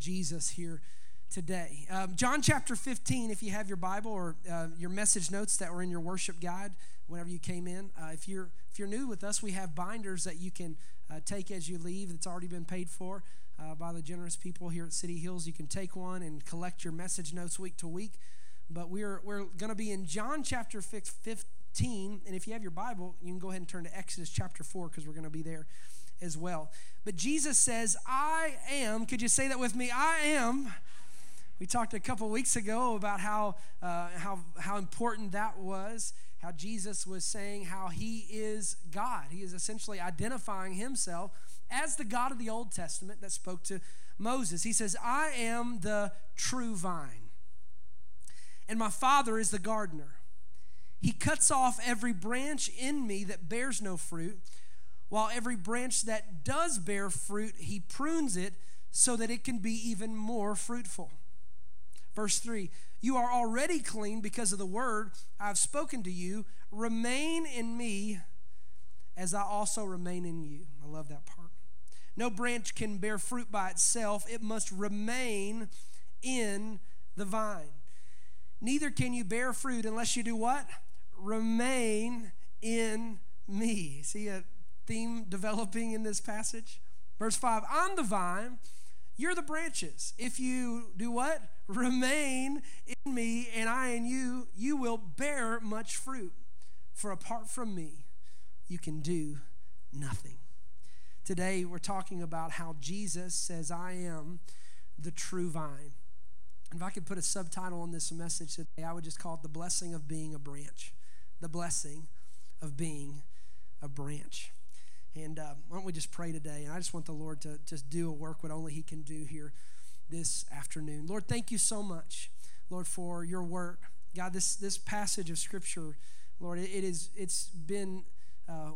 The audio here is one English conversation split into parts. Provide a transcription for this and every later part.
Jesus here today. Um, John chapter 15, if you have your Bible or uh, your message notes that were in your worship guide whenever you came in. Uh, if, you're, if you're new with us, we have binders that you can uh, take as you leave that's already been paid for uh, by the generous people here at City Hills. You can take one and collect your message notes week to week. But we're, we're going to be in John chapter 15. And if you have your Bible, you can go ahead and turn to Exodus chapter 4 because we're going to be there as well. But Jesus says, I am, could you say that with me? I am. We talked a couple weeks ago about how, uh, how, how important that was, how Jesus was saying how he is God. He is essentially identifying himself as the God of the Old Testament that spoke to Moses. He says, I am the true vine, and my Father is the gardener. He cuts off every branch in me that bears no fruit while every branch that does bear fruit, he prunes it so that it can be even more fruitful. Verse 3 You are already clean because of the word I've spoken to you. Remain in me as I also remain in you. I love that part. No branch can bear fruit by itself, it must remain in the vine. Neither can you bear fruit unless you do what? Remain in me. See, a theme developing in this passage? Verse 5 I'm the vine, you're the branches. If you do what? Remain in me, and I in you, you will bear much fruit. For apart from me, you can do nothing. Today, we're talking about how Jesus says, I am the true vine. If I could put a subtitle on this message today, I would just call it The Blessing of Being a Branch. The Blessing of Being a Branch. And uh, why don't we just pray today? And I just want the Lord to just do a work what only He can do here this afternoon. Lord, thank you so much, Lord, for your work. God, this this passage of Scripture, Lord, it, it is it's been uh,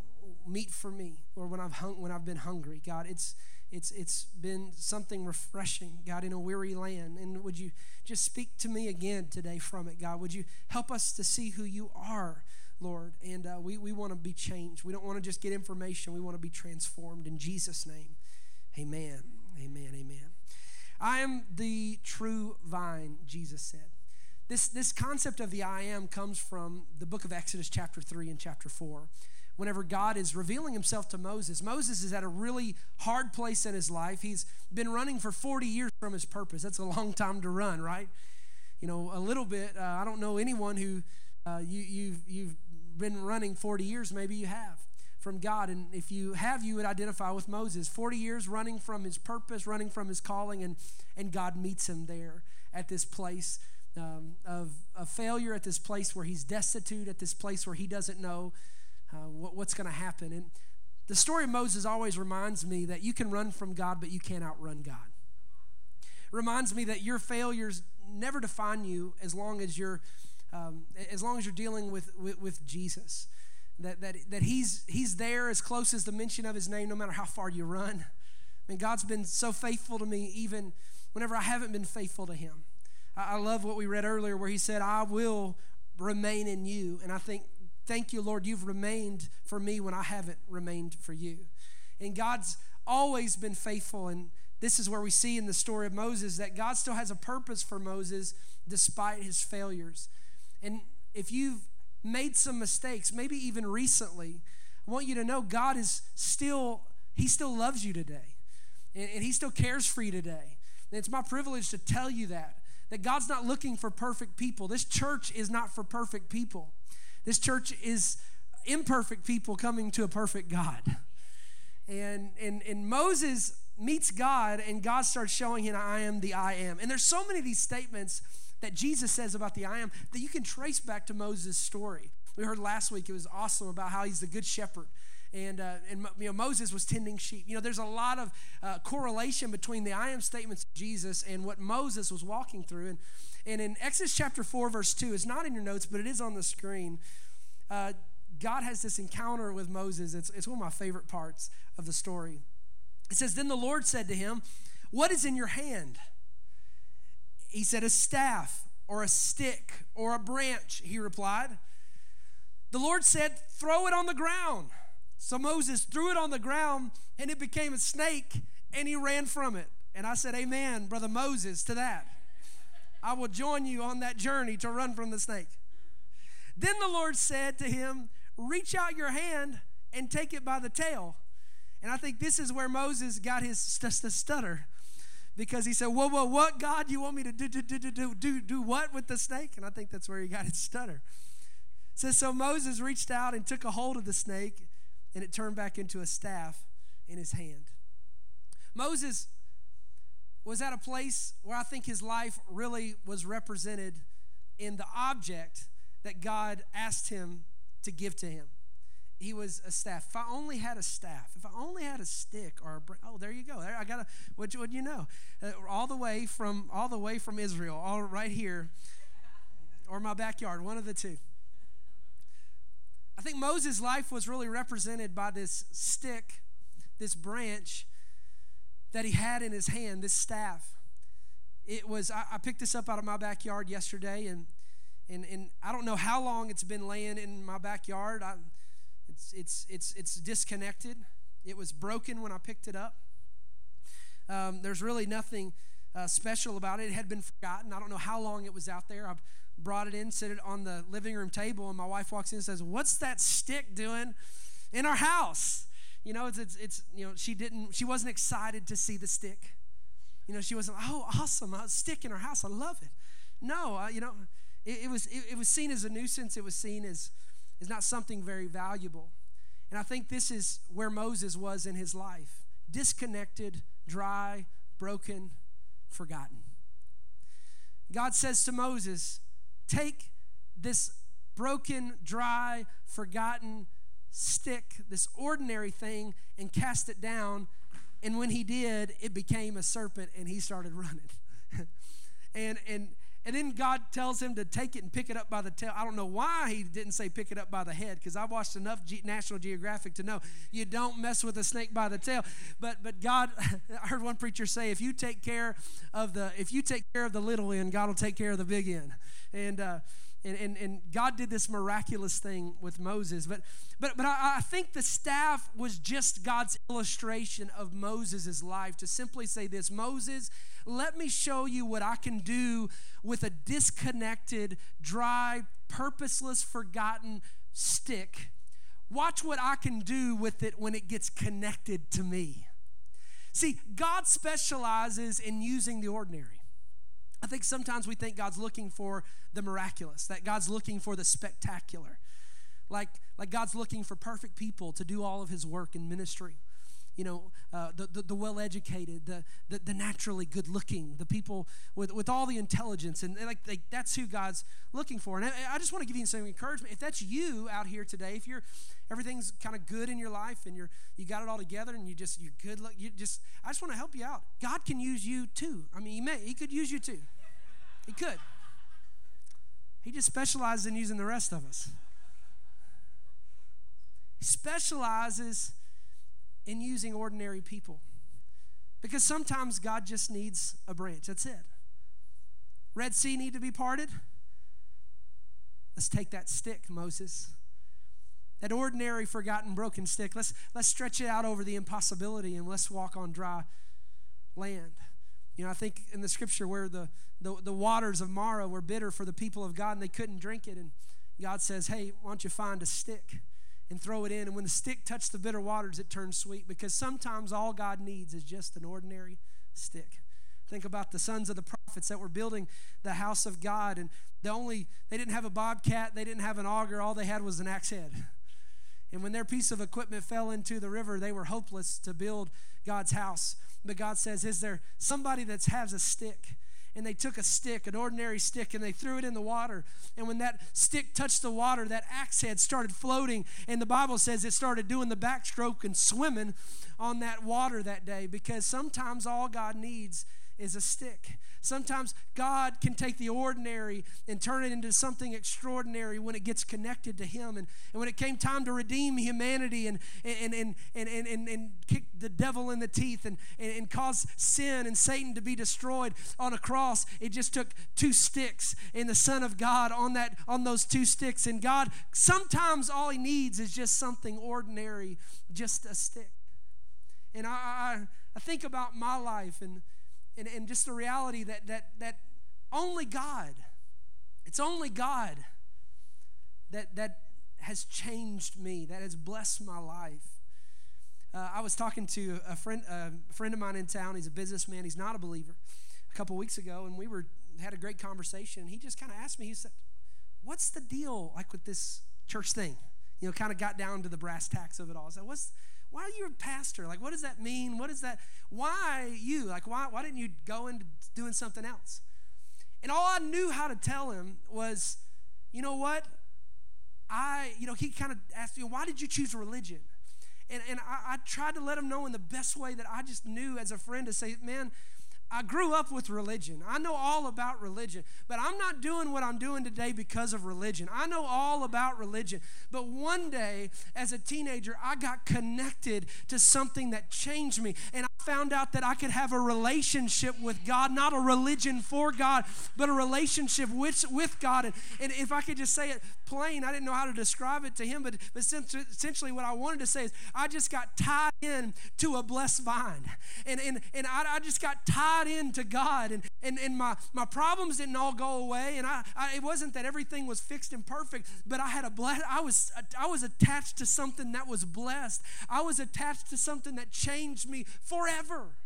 meat for me, Lord, when I've hung, when I've been hungry. God, it's it's it's been something refreshing, God, in a weary land. And would you just speak to me again today from it, God? Would you help us to see who you are? Lord. And uh, we, we want to be changed. We don't want to just get information, we want to be transformed. In Jesus' name, amen. Amen. Amen. I am the true vine, Jesus said. This, this concept of the I am comes from the book of Exodus, chapter 3 and chapter 4. Whenever God is revealing himself to Moses, Moses is at a really hard place in his life. He's been running for 40 years from his purpose. That's a long time to run, right? You know, a little bit. Uh, I don't know anyone who uh, you, you've, you've been running 40 years, maybe you have from God. And if you have, you would identify with Moses 40 years running from his purpose, running from his calling, and, and God meets him there at this place um, of, of failure, at this place where he's destitute, at this place where he doesn't know uh, what, what's going to happen. And the story of Moses always reminds me that you can run from God, but you can't outrun God. reminds me that your failures never define you as long as you're um, as long as you're dealing with, with, with, Jesus. That, that, that he's, he's there as close as the mention of his name, no matter how far you run. I mean, God's been so faithful to me, even whenever I haven't been faithful to him. I, I love what we read earlier where he said, I will remain in you. And I think, thank you, Lord, you've remained for me when I haven't remained for you. And God's always been faithful. And this is where we see in the story of Moses that God still has a purpose for Moses despite his failures. And if you've made some mistakes, maybe even recently, I want you to know God is still, He still loves you today. And, and He still cares for you today. And it's my privilege to tell you that. That God's not looking for perfect people. This church is not for perfect people. This church is imperfect people coming to a perfect God. And, and, and Moses meets God, and God starts showing him, I am the I am. And there's so many of these statements that Jesus says about the I am that you can trace back to Moses' story. We heard last week, it was awesome about how he's the good shepherd. And, uh, and you know, Moses was tending sheep. You know, there's a lot of uh, correlation between the I am statements of Jesus and what Moses was walking through. And, and in Exodus chapter 4, verse 2, it's not in your notes, but it is on the screen. Uh, God has this encounter with Moses. It's, it's one of my favorite parts of the story. It says, Then the Lord said to him, What is in your hand? He said, A staff or a stick or a branch, he replied. The Lord said, Throw it on the ground. So Moses threw it on the ground and it became a snake and he ran from it. And I said, Amen, Brother Moses, to that. I will join you on that journey to run from the snake. Then the Lord said to him, Reach out your hand and take it by the tail. And I think this is where Moses got his st- st- stutter because he said, Whoa, whoa, what, God? You want me to do, do, do, do, do, do do what with the snake? And I think that's where he got his stutter. It says, So Moses reached out and took a hold of the snake, and it turned back into a staff in his hand. Moses was at a place where I think his life really was represented in the object that God asked him to give to him. He was a staff. If I only had a staff, if I only had a stick or a branch, oh, there you go. There, I got a what would you know? Uh, all the way from all the way from Israel, all right here, or my backyard, one of the two. I think Moses' life was really represented by this stick, this branch that he had in his hand, this staff. It was, I, I picked this up out of my backyard yesterday, and, and, and I don't know how long it's been laying in my backyard. I, it's, it's, it's, it's disconnected. It was broken when I picked it up. Um, there's really nothing uh, special about it. It had been forgotten. I don't know how long it was out there. I've brought it in, set it on the living room table, and my wife walks in and says, What's that stick doing in our house? You know, it's, it's, it's, you know, she didn't, she wasn't excited to see the stick. You know, she wasn't, oh, awesome, a stick in our house, I love it. No, uh, you know, it, it was, it, it was seen as a nuisance. It was seen as, as not something very valuable. And I think this is where Moses was in his life disconnected, dry, broken, forgotten. God says to Moses, Take this broken, dry, forgotten stick, this ordinary thing, and cast it down. And when he did, it became a serpent and he started running. and, and, and then God tells him to take it and pick it up by the tail. I don't know why he didn't say pick it up by the head because I've watched enough G- National Geographic to know you don't mess with a snake by the tail. But but God, I heard one preacher say, if you take care of the if you take care of the little end, God will take care of the big end. And uh, and, and, and God did this miraculous thing with Moses. But, but, but I, I think the staff was just God's illustration of Moses' life to simply say this Moses, let me show you what I can do with a disconnected, dry, purposeless, forgotten stick. Watch what I can do with it when it gets connected to me. See, God specializes in using the ordinary. I think sometimes we think God's looking for the miraculous, that God's looking for the spectacular. Like, like God's looking for perfect people to do all of his work in ministry. You know, uh, the, the, the well educated, the, the, the, naturally good looking, the people with, with all the intelligence. And like, like that's who God's looking for. And I, I just want to give you some encouragement. If that's you out here today, if you're everything's kind of good in your life and you're you got it all together and you just you're good look you just I just want to help you out. God can use you too. I mean, he may he could use you too. He could. He just specializes in using the rest of us. He specializes in using ordinary people. Because sometimes God just needs a branch. That's it. Red Sea need to be parted. Let's take that stick, Moses. That ordinary, forgotten, broken stick. Let's, let's stretch it out over the impossibility and let's walk on dry land. You know, I think in the scripture where the, the, the waters of Marah were bitter for the people of God and they couldn't drink it, and God says, Hey, why don't you find a stick and throw it in? And when the stick touched the bitter waters, it turned sweet because sometimes all God needs is just an ordinary stick. Think about the sons of the prophets that were building the house of God, and the only they didn't have a bobcat, they didn't have an auger, all they had was an axe head. And when their piece of equipment fell into the river, they were hopeless to build God's house. But God says, Is there somebody that has a stick? And they took a stick, an ordinary stick, and they threw it in the water. And when that stick touched the water, that axe head started floating. And the Bible says it started doing the backstroke and swimming on that water that day because sometimes all God needs is a stick. Sometimes God can take the ordinary and turn it into something extraordinary when it gets connected to Him. And, and when it came time to redeem humanity and, and, and, and, and, and, and kick the devil in the teeth and, and, and cause sin and Satan to be destroyed on a cross, it just took two sticks and the Son of God on, that, on those two sticks. And God, sometimes all He needs is just something ordinary, just a stick. And I, I, I think about my life and and, and just the reality that, that, that only God, it's only God that, that has changed me, that has blessed my life. Uh, I was talking to a friend, a friend of mine in town. He's a businessman. He's not a believer. A couple weeks ago, and we were had a great conversation. He just kind of asked me. He said, "What's the deal like with this church thing?" You know, kind of got down to the brass tacks of it all. I said, "What's why are you a pastor? Like, what does that mean? What is that? Why you? Like, why, why didn't you go into doing something else? And all I knew how to tell him was, you know what? I, you know, he kind of asked me, why did you choose religion? And, and I, I tried to let him know in the best way that I just knew as a friend to say, man, I grew up with religion. I know all about religion, but I'm not doing what I'm doing today because of religion. I know all about religion. But one day, as a teenager, I got connected to something that changed me. And I found out that I could have a relationship with God, not a religion for God, but a relationship with, with God. And, and if I could just say it plain, I didn't know how to describe it to him, but, but essentially what I wanted to say is I just got tied in to a blessed vine. And, and, and I, I just got tied into God. And, and, and my, my problems didn't all go away. And I, I, it wasn't that everything was fixed and perfect, but I had a bless, I was, I was attached to something that was blessed. I was attached to something that changed me forever.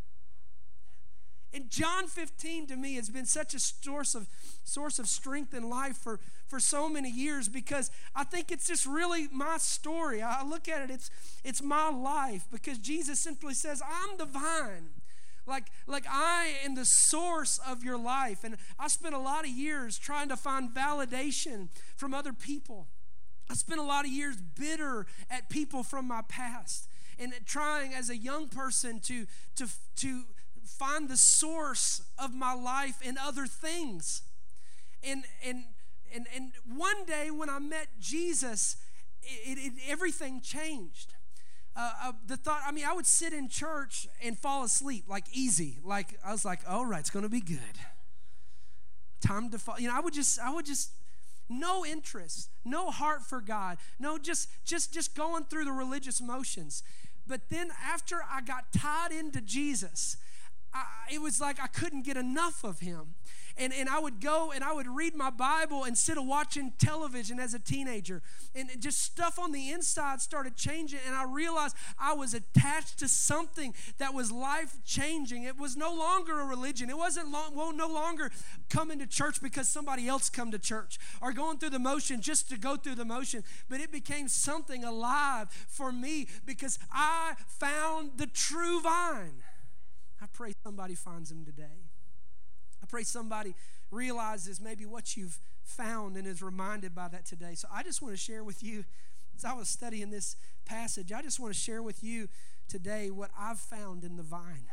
And John 15 to me has been such a source of source of strength in life for, for so many years because I think it's just really my story. I look at it, it's it's my life because Jesus simply says, I'm the vine. Like, like I am the source of your life. And I spent a lot of years trying to find validation from other people. I spent a lot of years bitter at people from my past and trying as a young person to, to, to find the source of my life in other things. And, and, and, and one day when I met Jesus, it, it, everything changed. Uh, uh, the thought, I mean, I would sit in church and fall asleep like easy. Like, I was like, all right, it's going to be good. Time to fall. You know, I would just, I would just, no interest, no heart for God, no just, just, just going through the religious motions. But then after I got tied into Jesus, I, it was like I couldn't get enough of him. And, and I would go and I would read my Bible instead of watching television as a teenager. And just stuff on the inside started changing. And I realized I was attached to something that was life changing. It was no longer a religion. It wasn't long, well, no longer coming to church because somebody else come to church or going through the motion just to go through the motion. But it became something alive for me because I found the true vine. I pray somebody finds him today. I pray somebody realizes maybe what you've found and is reminded by that today. So I just want to share with you, as I was studying this passage, I just want to share with you today what I've found in the vine.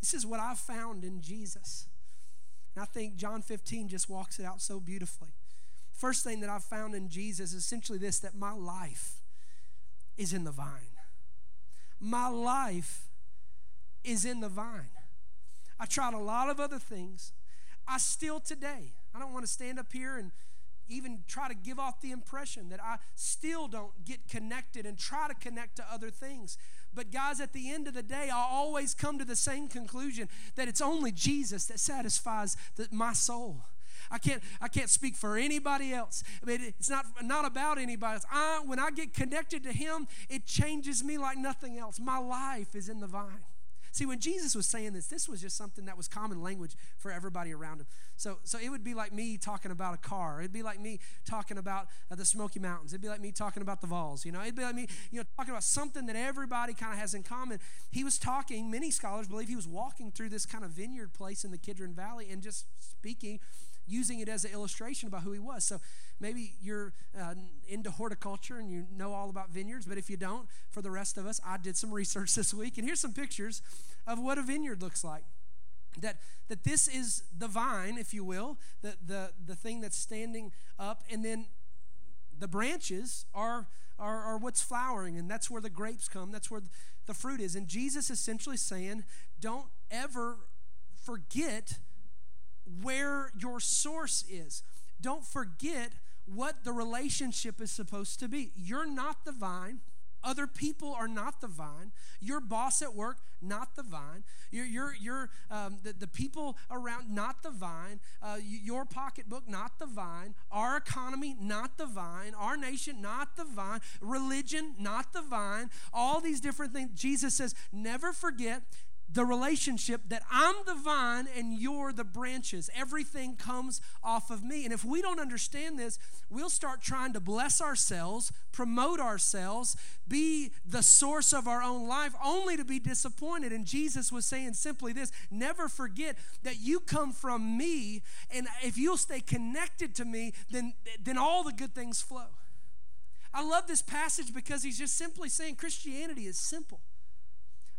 This is what I've found in Jesus. And I think John 15 just walks it out so beautifully. First thing that I've found in Jesus is essentially this that my life is in the vine. My life is in the vine. I tried a lot of other things. I still today, I don't want to stand up here and even try to give off the impression that I still don't get connected and try to connect to other things. But, guys, at the end of the day, I always come to the same conclusion that it's only Jesus that satisfies the, my soul. I can't, I can't speak for anybody else. I mean, it's not, not about anybody else. I, when I get connected to Him, it changes me like nothing else. My life is in the vine. See, when Jesus was saying this, this was just something that was common language for everybody around him. So, so it would be like me talking about a car. It'd be like me talking about uh, the Smoky Mountains. It'd be like me talking about the Vols. You know, it'd be like me, you know, talking about something that everybody kind of has in common. He was talking. Many scholars believe he was walking through this kind of vineyard place in the Kidron Valley and just speaking using it as an illustration about who he was. So maybe you're uh, into horticulture and you know all about vineyards, but if you don't, for the rest of us, I did some research this week, and here's some pictures of what a vineyard looks like. That, that this is the vine, if you will, the, the, the thing that's standing up, and then the branches are, are, are what's flowering, and that's where the grapes come, that's where the fruit is. And Jesus essentially saying, don't ever forget where your source is. Don't forget what the relationship is supposed to be. You're not the vine, Other people are not the vine. Your boss at work, not the vine. Your, your, your, um, the, the people around, not the vine. Uh, your pocketbook, not the vine. Our economy, not the vine. Our nation, not the vine. Religion, not the vine. All these different things. Jesus says, never forget the relationship that I'm the vine and you're the branches. Everything comes off of me. And if we don't understand this, we'll start trying to bless ourselves, promote ourselves, be the source of our own life, only to be disappointed. And Jesus was saying simply this never forget that you come from me, and if you'll stay connected to me, then, then all the good things flow. I love this passage because he's just simply saying Christianity is simple.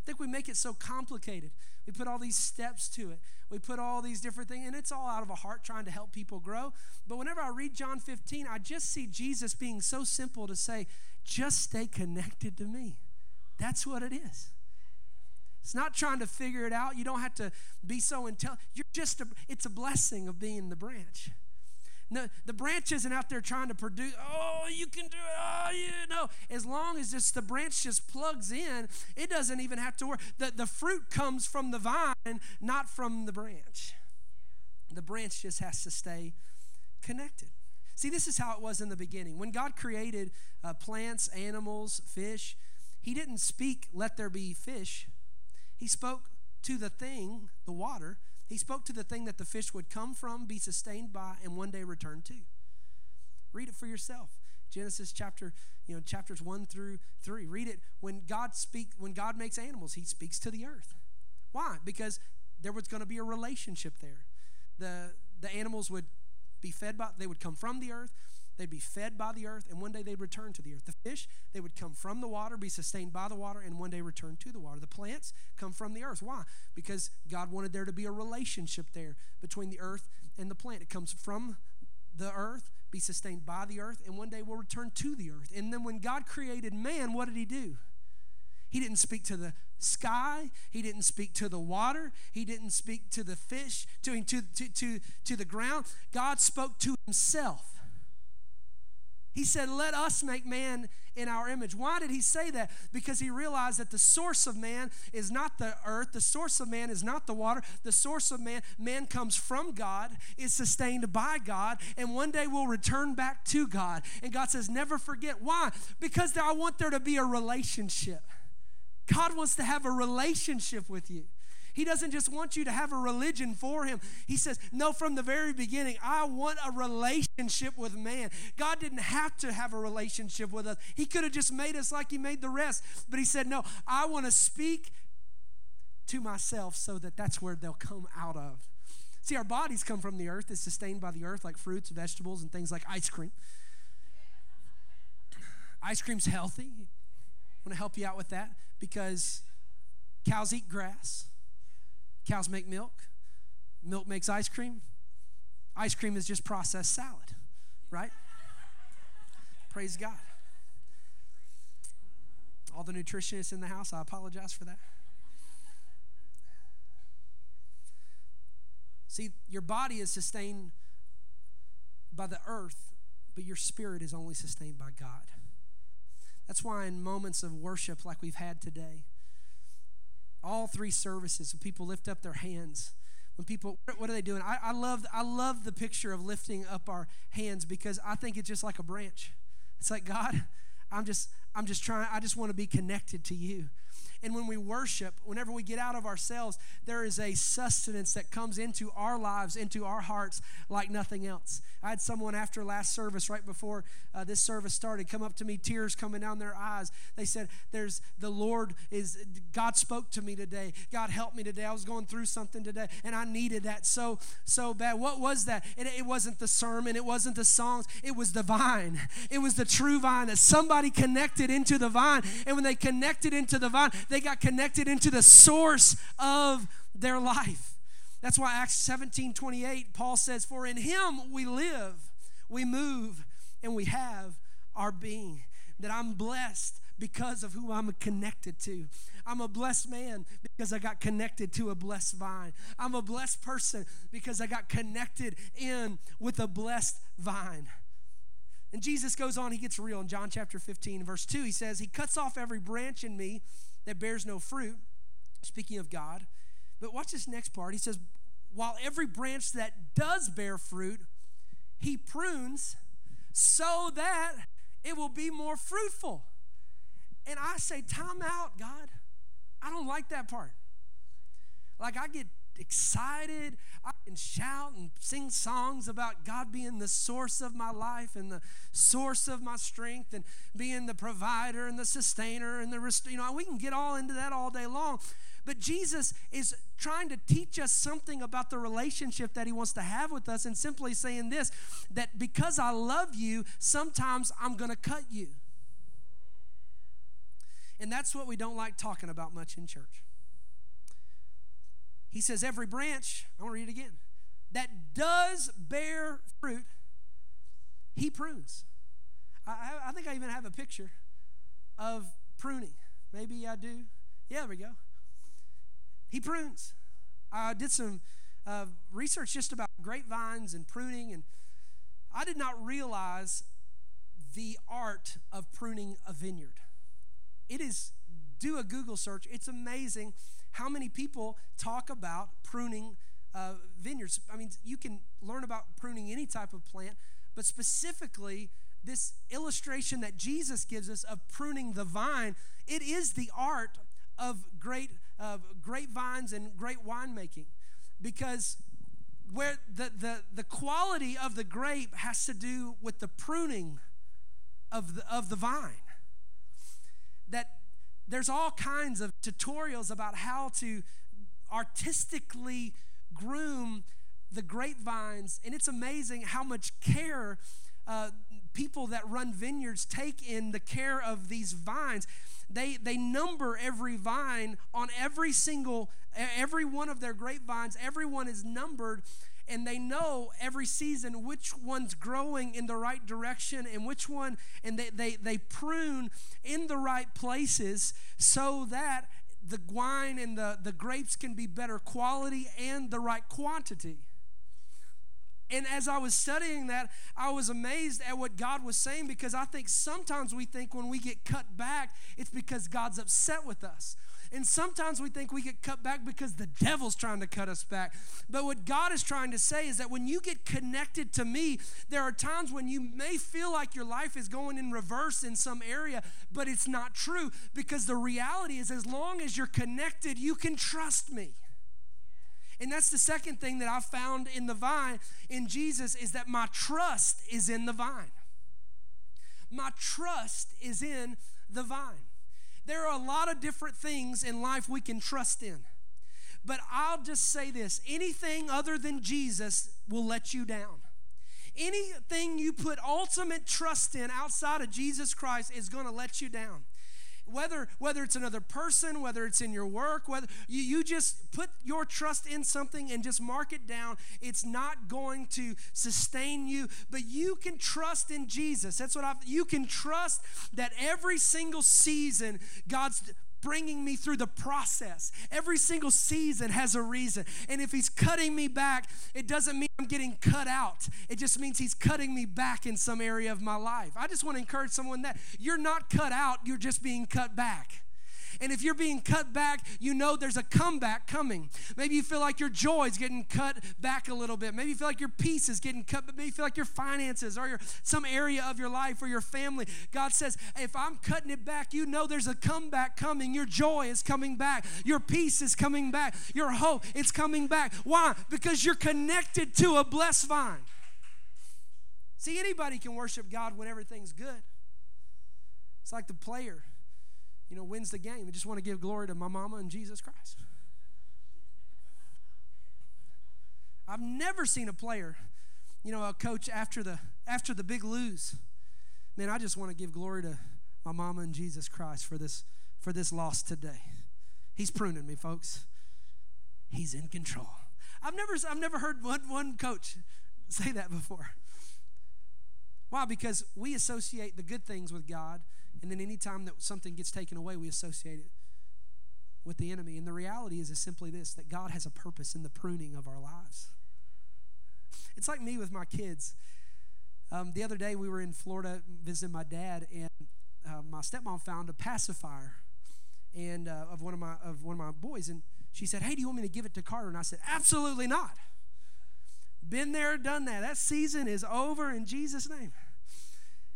I think we make it so complicated. We put all these steps to it. We put all these different things, and it's all out of a heart trying to help people grow. But whenever I read John 15, I just see Jesus being so simple to say, just stay connected to me. That's what it is. It's not trying to figure it out. You don't have to be so intelligent. You're just a, it's a blessing of being the branch. No, the branch isn't out there trying to produce, oh, you can do it. Oh, you know. As long as just the branch just plugs in, it doesn't even have to work. The, the fruit comes from the vine, not from the branch. The branch just has to stay connected. See, this is how it was in the beginning. When God created uh, plants, animals, fish, He didn't speak, let there be fish. He spoke to the thing, the water, he spoke to the thing that the fish would come from, be sustained by, and one day return to. Read it for yourself. Genesis chapter, you know, chapters one through three. Read it. When God speak, when God makes animals, He speaks to the earth. Why? Because there was going to be a relationship there. The the animals would be fed by, they would come from the earth. They'd be fed by the earth, and one day they'd return to the earth. The fish, they would come from the water, be sustained by the water, and one day return to the water. The plants come from the earth. Why? Because God wanted there to be a relationship there between the earth and the plant. It comes from the earth, be sustained by the earth, and one day will return to the earth. And then when God created man, what did he do? He didn't speak to the sky. He didn't speak to the water. He didn't speak to the fish, to, to, to, to, to the ground. God spoke to himself. He said, Let us make man in our image. Why did he say that? Because he realized that the source of man is not the earth, the source of man is not the water, the source of man, man comes from God, is sustained by God, and one day will return back to God. And God says, Never forget. Why? Because I want there to be a relationship. God wants to have a relationship with you. He doesn't just want you to have a religion for him. He says, No, from the very beginning, I want a relationship with man. God didn't have to have a relationship with us, He could have just made us like He made the rest. But He said, No, I want to speak to myself so that that's where they'll come out of. See, our bodies come from the earth, it's sustained by the earth, like fruits, vegetables, and things like ice cream. Ice cream's healthy. I want to help you out with that because cows eat grass. Cows make milk, milk makes ice cream. Ice cream is just processed salad, right? Praise God. All the nutritionists in the house, I apologize for that. See, your body is sustained by the earth, but your spirit is only sustained by God. That's why, in moments of worship like we've had today, all three services, when people lift up their hands, when people, what are they doing? I, I, love, I love the picture of lifting up our hands because I think it's just like a branch. It's like, God, I'm just, I'm just trying, I just want to be connected to you. And when we worship, whenever we get out of ourselves, there is a sustenance that comes into our lives, into our hearts, like nothing else. I had someone after last service, right before uh, this service started, come up to me, tears coming down their eyes. They said, "There's the Lord is God spoke to me today. God helped me today. I was going through something today, and I needed that so so bad. What was that? It, it wasn't the sermon. It wasn't the songs. It was the vine. It was the true vine that somebody connected into the vine, and when they connected into the vine, they got connected into the source of their life. That's why Acts 17 28, Paul says, For in him we live, we move, and we have our being. That I'm blessed because of who I'm connected to. I'm a blessed man because I got connected to a blessed vine. I'm a blessed person because I got connected in with a blessed vine. And Jesus goes on, he gets real in John chapter 15, verse 2. He says, He cuts off every branch in me that bears no fruit, speaking of God. But watch this next part. He says, While every branch that does bear fruit, he prunes so that it will be more fruitful. And I say, Time out, God. I don't like that part. Like, I get excited. I can shout and sing songs about God being the source of my life and the source of my strength and being the provider and the sustainer and the rest. You know, we can get all into that all day long. But Jesus is trying to teach us something about the relationship that he wants to have with us and simply saying this that because I love you, sometimes I'm going to cut you. And that's what we don't like talking about much in church. He says, Every branch, I want to read it again, that does bear fruit, he prunes. I, I think I even have a picture of pruning. Maybe I do. Yeah, there we go. He prunes. I did some uh, research just about grapevines and pruning, and I did not realize the art of pruning a vineyard. It is, do a Google search. It's amazing how many people talk about pruning uh, vineyards? I mean, you can learn about pruning any type of plant, but specifically, this illustration that Jesus gives us of pruning the vine, it is the art of great uh, grapevines and great winemaking. Because where the, the, the quality of the grape has to do with the pruning of the, of the vine. That there's all kinds of tutorials about how to artistically groom the grapevines, and it's amazing how much care uh, people that run vineyards take in the care of these vines. They, they number every vine on every single, every one of their grapevines. Everyone is numbered and they know every season which one's growing in the right direction and which one, and they, they, they prune in the right places so that the wine and the, the grapes can be better quality and the right quantity. And as I was studying that, I was amazed at what God was saying because I think sometimes we think when we get cut back, it's because God's upset with us. And sometimes we think we get cut back because the devil's trying to cut us back. But what God is trying to say is that when you get connected to me, there are times when you may feel like your life is going in reverse in some area, but it's not true because the reality is as long as you're connected, you can trust me. And that's the second thing that I found in the vine in Jesus is that my trust is in the vine. My trust is in the vine. There are a lot of different things in life we can trust in. But I'll just say this anything other than Jesus will let you down. Anything you put ultimate trust in outside of Jesus Christ is going to let you down whether whether it's another person whether it's in your work whether you, you just put your trust in something and just mark it down. It's not going to sustain you but you can trust in jesus. That's what i you can trust that every single season god's bringing me through the process. Every single season has a reason. And if He's cutting me back, it doesn't mean I'm getting cut out. It just means He's cutting me back in some area of my life. I just want to encourage someone that you're not cut out, you're just being cut back. And if you're being cut back, you know there's a comeback coming. Maybe you feel like your joy is getting cut back a little bit. Maybe you feel like your peace is getting cut, but maybe you feel like your finances or your some area of your life or your family. God says, if I'm cutting it back, you know there's a comeback coming. Your joy is coming back. Your peace is coming back. Your hope it's coming back. Why? Because you're connected to a blessed vine. See, anybody can worship God when everything's good. It's like the player you know, wins the game. I just want to give glory to my mama and Jesus Christ. I've never seen a player, you know, a coach after the after the big lose. Man, I just want to give glory to my mama and Jesus Christ for this for this loss today. He's pruning me, folks. He's in control. I've never I've never heard one, one coach say that before. Why? Because we associate the good things with God and then anytime that something gets taken away, we associate it with the enemy. And the reality is, is simply this that God has a purpose in the pruning of our lives. It's like me with my kids. Um, the other day we were in Florida visiting my dad, and uh, my stepmom found a pacifier and uh, of one of my of one of my boys, and she said, "Hey, do you want me to give it to Carter?" And I said, "Absolutely not. Been there, done that. That season is over in Jesus' name."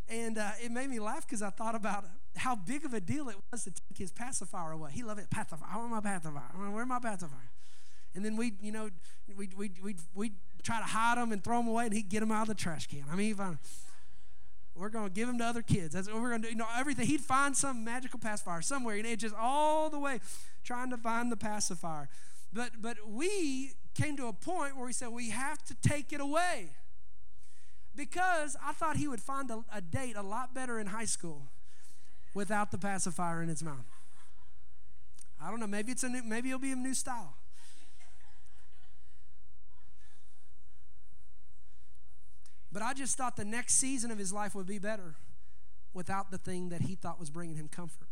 And uh, it made me laugh because I thought about how big of a deal it was to take his pacifier away. He loved it. Pacifier. I want my pacifier. i Where's my pacifier? And then we, you know, we we we we try to hide them and throw them away, and he'd get them out of the trash can. I mean, if I, we're going to give them to other kids. That's what we're going to do. You know, everything. He'd find some magical pacifier somewhere, and it just all the way trying to find the pacifier. But but we came to a point where we said we have to take it away because I thought he would find a, a date a lot better in high school without the pacifier in his mouth. I don't know. Maybe it's a new. Maybe it'll be a new style. But I just thought the next season of his life would be better without the thing that he thought was bringing him comfort.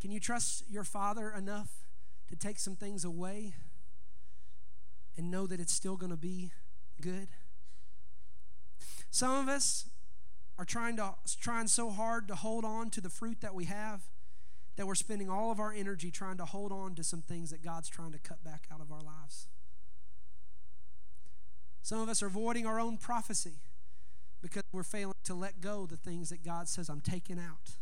Can you trust your father enough to take some things away and know that it's still going to be good? Some of us are trying to trying so hard to hold on to the fruit that we have that we're spending all of our energy trying to hold on to some things that God's trying to cut back out of our lives. Some of us are avoiding our own prophecy because we're failing to let go the things that God says I'm taking out.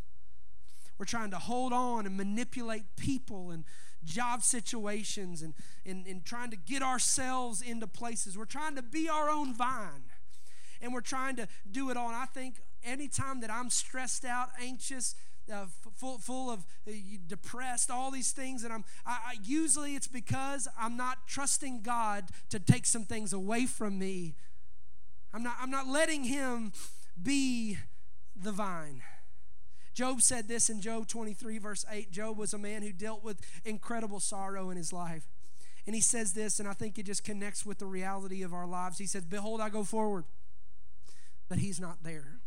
We're trying to hold on and manipulate people and job situations and, and, and trying to get ourselves into places. We're trying to be our own vine and we're trying to do it all. And I think anytime that I'm stressed out, anxious, uh, full, full of uh, depressed, all these things, and I'm I, I, usually it's because I'm not trusting God to take some things away from me. I'm not I'm not letting Him be the vine. Job said this in Job 23, verse 8. Job was a man who dealt with incredible sorrow in his life. And he says this, and I think it just connects with the reality of our lives. He says, Behold, I go forward but He's not there.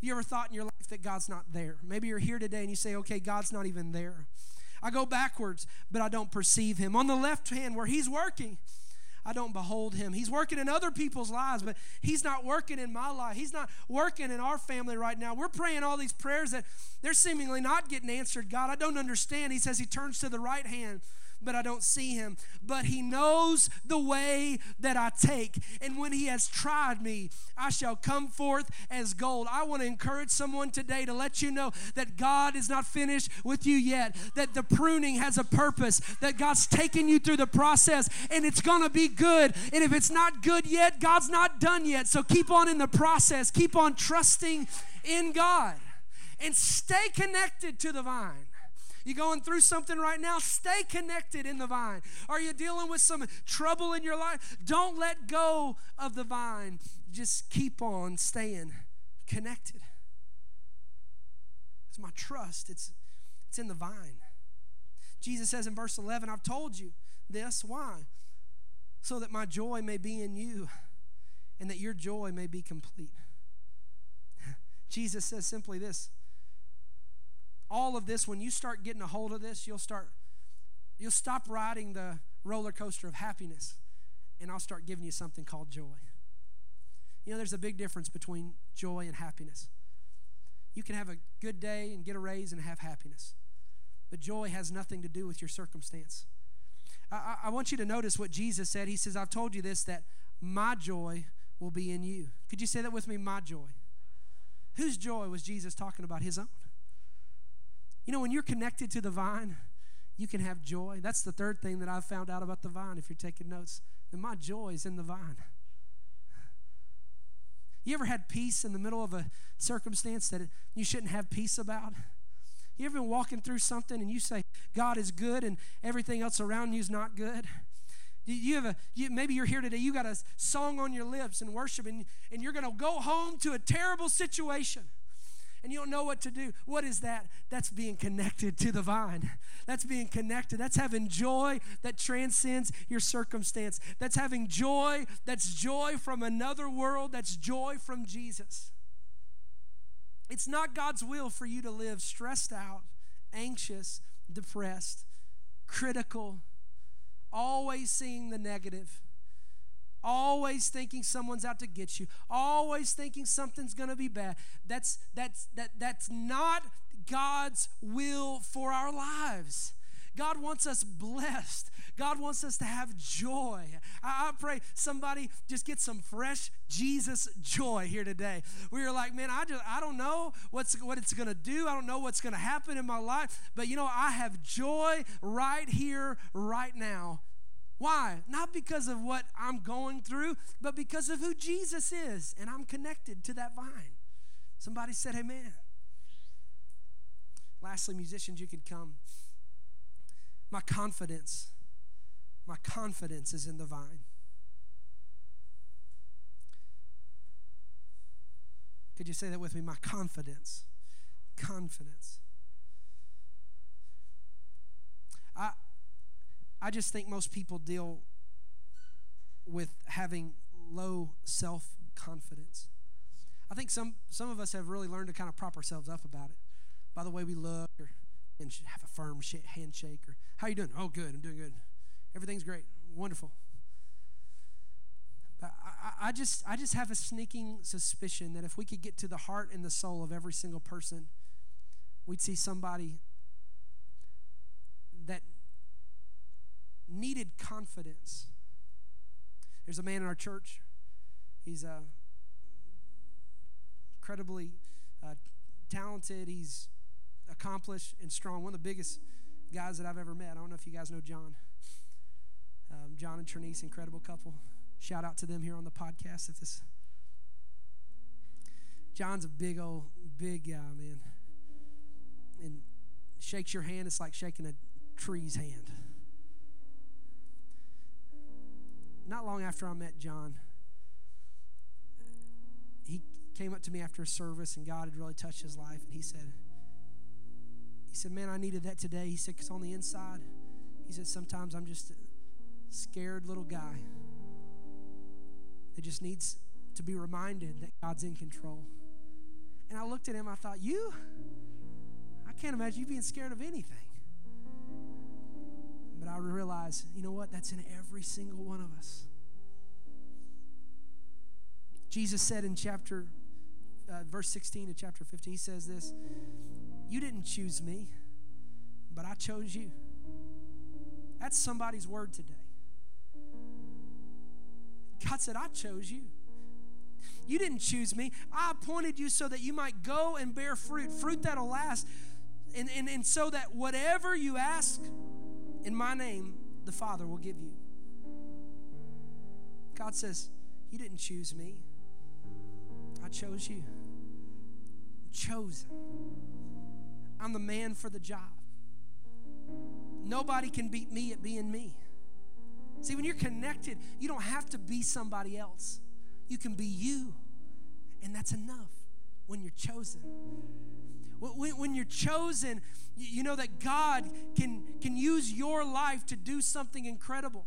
You ever thought in your life that God's not there? Maybe you're here today and you say, okay, God's not even there. I go backwards, but I don't perceive Him. On the left hand, where He's working, I don't behold him. He's working in other people's lives, but he's not working in my life. He's not working in our family right now. We're praying all these prayers that they're seemingly not getting answered. God, I don't understand. He says he turns to the right hand but I don't see him. But he knows the way that I take. And when he has tried me, I shall come forth as gold. I want to encourage someone today to let you know that God is not finished with you yet, that the pruning has a purpose, that God's taking you through the process and it's going to be good. And if it's not good yet, God's not done yet. So keep on in the process, keep on trusting in God and stay connected to the vine. You going through something right now? Stay connected in the vine. Are you dealing with some trouble in your life? Don't let go of the vine. Just keep on staying connected. It's my trust. It's it's in the vine. Jesus says in verse 11, I've told you this. Why? So that my joy may be in you and that your joy may be complete. Jesus says simply this all of this, when you start getting a hold of this, you'll start, you'll stop riding the roller coaster of happiness, and I'll start giving you something called joy. You know, there's a big difference between joy and happiness. You can have a good day and get a raise and have happiness, but joy has nothing to do with your circumstance. I, I want you to notice what Jesus said. He says, I've told you this, that my joy will be in you. Could you say that with me? My joy. Whose joy was Jesus talking about? His own. You know, when you're connected to the vine, you can have joy. That's the third thing that I've found out about the vine, if you're taking notes. That my joy is in the vine. You ever had peace in the middle of a circumstance that you shouldn't have peace about? You ever been walking through something and you say, God is good and everything else around you is not good? You have a, you, maybe you're here today, you got a song on your lips and worship, and, and you're going to go home to a terrible situation and you don't know what to do. What is that? That's being connected to the vine. That's being connected. That's having joy that transcends your circumstance. That's having joy that's joy from another world, that's joy from Jesus. It's not God's will for you to live stressed out, anxious, depressed, critical, always seeing the negative, always thinking someone's out to get you, always thinking something's going to be bad. That's that's that that's not God's will for our lives. God wants us blessed. God wants us to have joy. I, I, pray somebody just get some fresh Jesus joy here today. We are like, man, I just I don't know what's what it's gonna do. I don't know what's gonna happen in my life, but you know, I have joy right here, right now. Why? Not because of what I'm going through, but because of who Jesus is, and I'm connected to that vine. Somebody said, Amen. Lastly, musicians, you can come. My confidence, my confidence is in the vine. Could you say that with me? My confidence. Confidence. I, I just think most people deal with having low self confidence. I think some, some of us have really learned to kind of prop ourselves up about it. By the way we look or and have a firm handshake or how you doing? Oh good i'm doing good. Everything's great. Wonderful. But I, I just i just have a sneaking suspicion that if we could get to the heart and the soul of every single person we'd see somebody that needed confidence there's a man in our church he's uh, incredibly uh, talented he's accomplished and strong. One of the biggest guys that I've ever met. I don't know if you guys know John. Um, John and Trinice, incredible couple. Shout out to them here on the podcast. If this, John's a big old big guy, man, and shakes your hand. It's like shaking a tree's hand. Not long after I met John, he came up to me after a service, and God had really touched his life, and he said he said, Man, I needed that today. He said, Because on the inside, he said, Sometimes I'm just a scared little guy that just needs to be reminded that God's in control. And I looked at him, I thought, You? I can't imagine you being scared of anything. But I realize, you know what? That's in every single one of us. Jesus said in chapter, uh, verse 16 to chapter 15, he says this you didn't choose me, but I chose you. That's somebody's word today. God said, I chose you. You didn't choose me. I appointed you so that you might go and bear fruit, fruit that'll last. And, and, and so that whatever you ask in my name, the Father will give you. God says, You didn't choose me, I chose you. I'm chosen. I'm the man for the job. Nobody can beat me at being me. See, when you're connected, you don't have to be somebody else. You can be you, and that's enough when you're chosen. When, you're chosen, you know that God can, can use your life to do something incredible.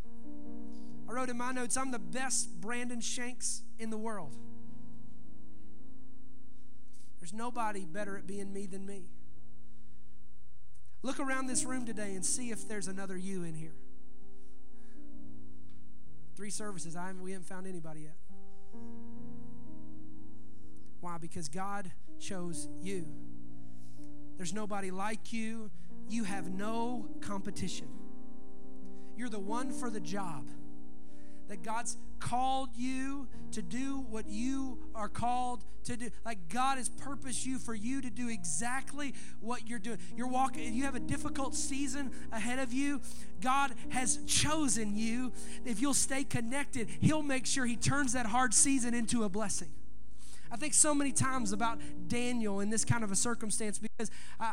I wrote in my notes, I'm the best Brandon Shanks in the world. There's nobody better at being me than me. Look around this room today and see if there's another you in here. Three services, I haven't, we haven't found anybody yet. Why? Because God chose you. There's nobody like you. You have no competition. You're the one for the job that God's called you to do what you are called to do. Like God has purposed you for you to do exactly what you're doing. You're walking, you have a difficult season ahead of you. God has chosen you. If you'll stay connected, He'll make sure He turns that hard season into a blessing. I think so many times about Daniel in this kind of a circumstance because I,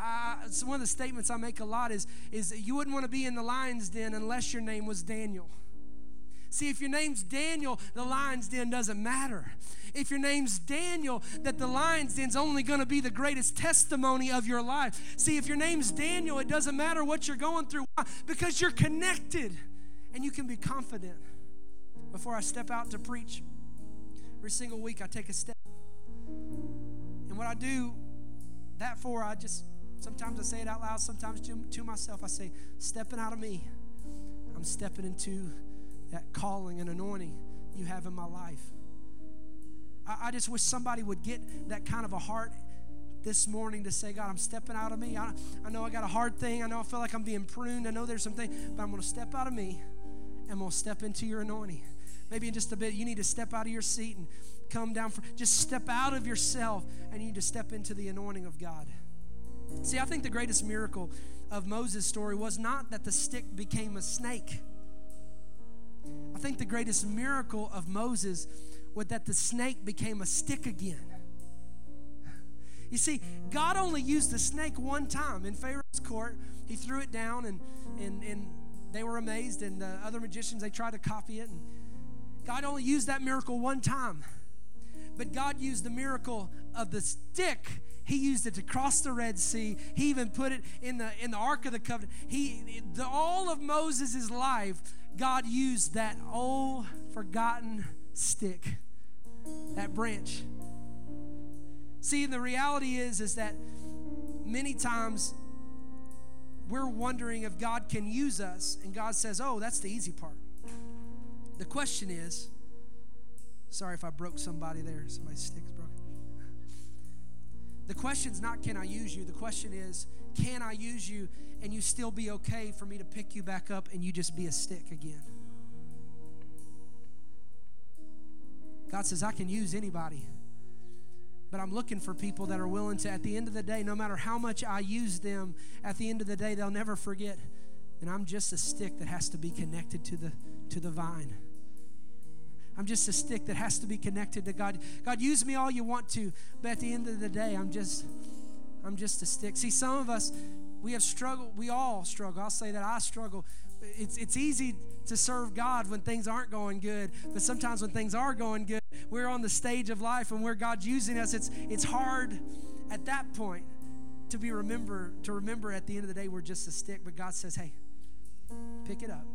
I, one of the statements I make a lot is, is you wouldn't want to be in the lion's den unless your name was Daniel. See, if your name's Daniel, the lion's den doesn't matter. If your name's Daniel, that the lion's den's only going to be the greatest testimony of your life. See, if your name's Daniel, it doesn't matter what you're going through Why? because you're connected and you can be confident. Before I step out to preach, every single week I take a step. And what I do that for, I just sometimes I say it out loud, sometimes to, to myself. I say, stepping out of me, I'm stepping into that calling and anointing you have in my life. I, I just wish somebody would get that kind of a heart this morning to say, God, I'm stepping out of me. I, I know I got a hard thing. I know I feel like I'm being pruned. I know there's something, but I'm going to step out of me and I'm going to step into your anointing. Maybe in just a bit, you need to step out of your seat and come down. For, just step out of yourself and you need to step into the anointing of God. See, I think the greatest miracle of Moses' story was not that the stick became a snake. I think the greatest miracle of Moses was that the snake became a stick again. You see, God only used the snake one time in Pharaoh's court. He threw it down, and, and, and they were amazed, and the other magicians, they tried to copy it. And God only used that miracle one time. But God used the miracle of the stick he used it to cross the Red Sea. He even put it in the in the Ark of the Covenant. He the, all of Moses' life, God used that old forgotten stick, that branch. See, the reality is is that many times we're wondering if God can use us, and God says, "Oh, that's the easy part." The question is, sorry if I broke somebody there. Somebody's stick's broken. The question's not, can I use you? The question is, can I use you and you still be okay for me to pick you back up and you just be a stick again? God says, I can use anybody. But I'm looking for people that are willing to, at the end of the day, no matter how much I use them, at the end of the day, they'll never forget. And I'm just a stick that has to be connected to the, to the vine. I'm just a stick that has to be connected to God. God, use me all you want to, but at the end of the day, I'm just I'm just a stick. See, some of us we have struggled. We all struggle. I'll say that I struggle. It's it's easy to serve God when things aren't going good, but sometimes when things are going good, we're on the stage of life and where God's using us. It's it's hard at that point to be remember to remember at the end of the day we're just a stick, but God says, "Hey, pick it up.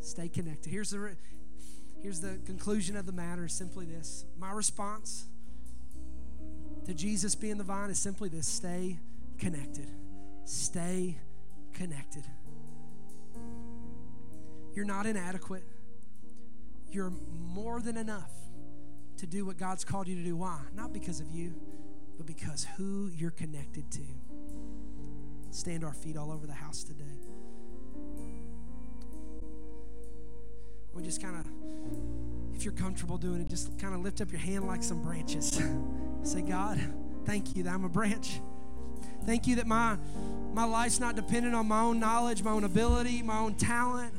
Stay connected." Here's the Here's the conclusion of the matter simply this. My response to Jesus being the vine is simply this stay connected. Stay connected. You're not inadequate. You're more than enough to do what God's called you to do. Why? Not because of you, but because who you're connected to. Stand our feet all over the house today. We just kind of if you're comfortable doing it, just kind of lift up your hand like some branches. Say, God, thank you that I'm a branch. Thank you that my my life's not dependent on my own knowledge, my own ability, my own talent.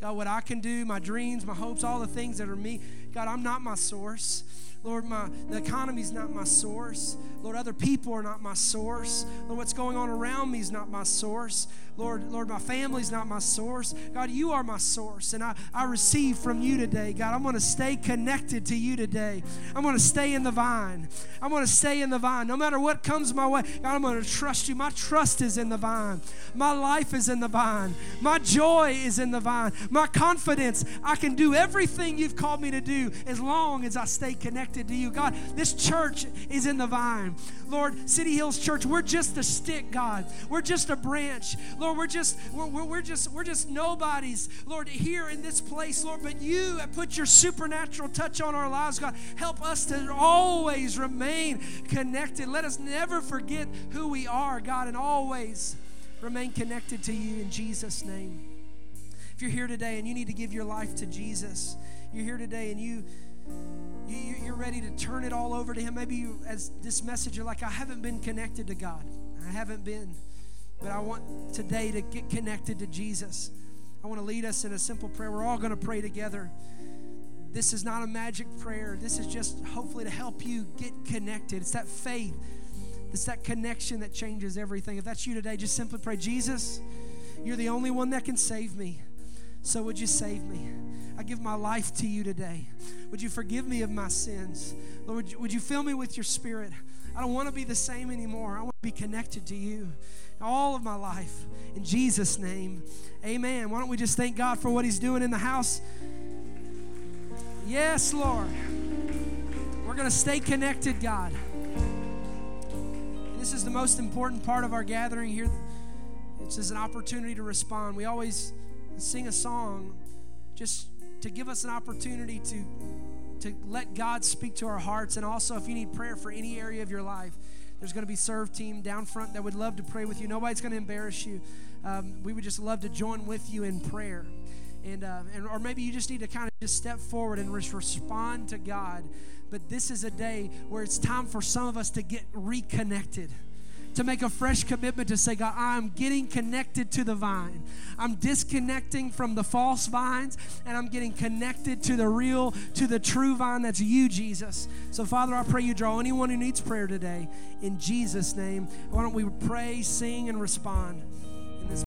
God, what I can do, my dreams, my hopes, all the things that are me. God, I'm not my source. Lord, my the economy's not my source. Lord, other people are not my source. Lord, what's going on around me is not my source. Lord, Lord, my family's not my source. God, you are my source. And I, I receive from you today. God, I'm to stay connected to you today. I'm to stay in the vine. I'm to stay in the vine. No matter what comes my way, God, I'm going to trust you. My trust is in the vine. My life is in the vine. My joy is in the vine. My confidence, I can do everything you've called me to do as long as I stay connected to you. God, this church is in the vine. Lord, City Hills Church, we're just a stick, God. We're just a branch. Lord, we're just we're, we're just we're just nobodies, Lord, here in this place, Lord. But you have put your supernatural touch on our lives, God. Help us to always remain connected. Let us never forget who we are, God, and always remain connected to you in Jesus' name. If you're here today and you need to give your life to Jesus, you're here today and you you, are ready to turn it all over to Him. Maybe you, as this message, you're like, I haven't been connected to God. I haven't been. But I want today to get connected to Jesus. I want to lead us in a simple prayer. We're all going to pray together. This is not a magic prayer. This is just hopefully to help you get connected. It's that faith, it's that connection that changes everything. If that's you today, just simply pray Jesus, you're the only one that can save me. So would you save me? I give my life to you today. Would you forgive me of my sins? Lord, would you, would you fill me with your spirit? I don't want to be the same anymore. I want to be connected to you all of my life. In Jesus' name, amen. Why don't we just thank God for what He's doing in the house? Yes, Lord. We're going to stay connected, God. This is the most important part of our gathering here. It's just an opportunity to respond. We always sing a song just to give us an opportunity to, to let God speak to our hearts. And also, if you need prayer for any area of your life, there's going to be serve team down front that would love to pray with you. Nobody's going to embarrass you. Um, we would just love to join with you in prayer. And, uh, and or maybe you just need to kind of just step forward and just respond to God. But this is a day where it's time for some of us to get reconnected to make a fresh commitment to say, God, I'm getting connected to the vine. I'm disconnecting from the false vines and I'm getting connected to the real, to the true vine that's you, Jesus. So, Father, I pray you draw anyone who needs prayer today in Jesus' name. Why don't we pray, sing, and respond?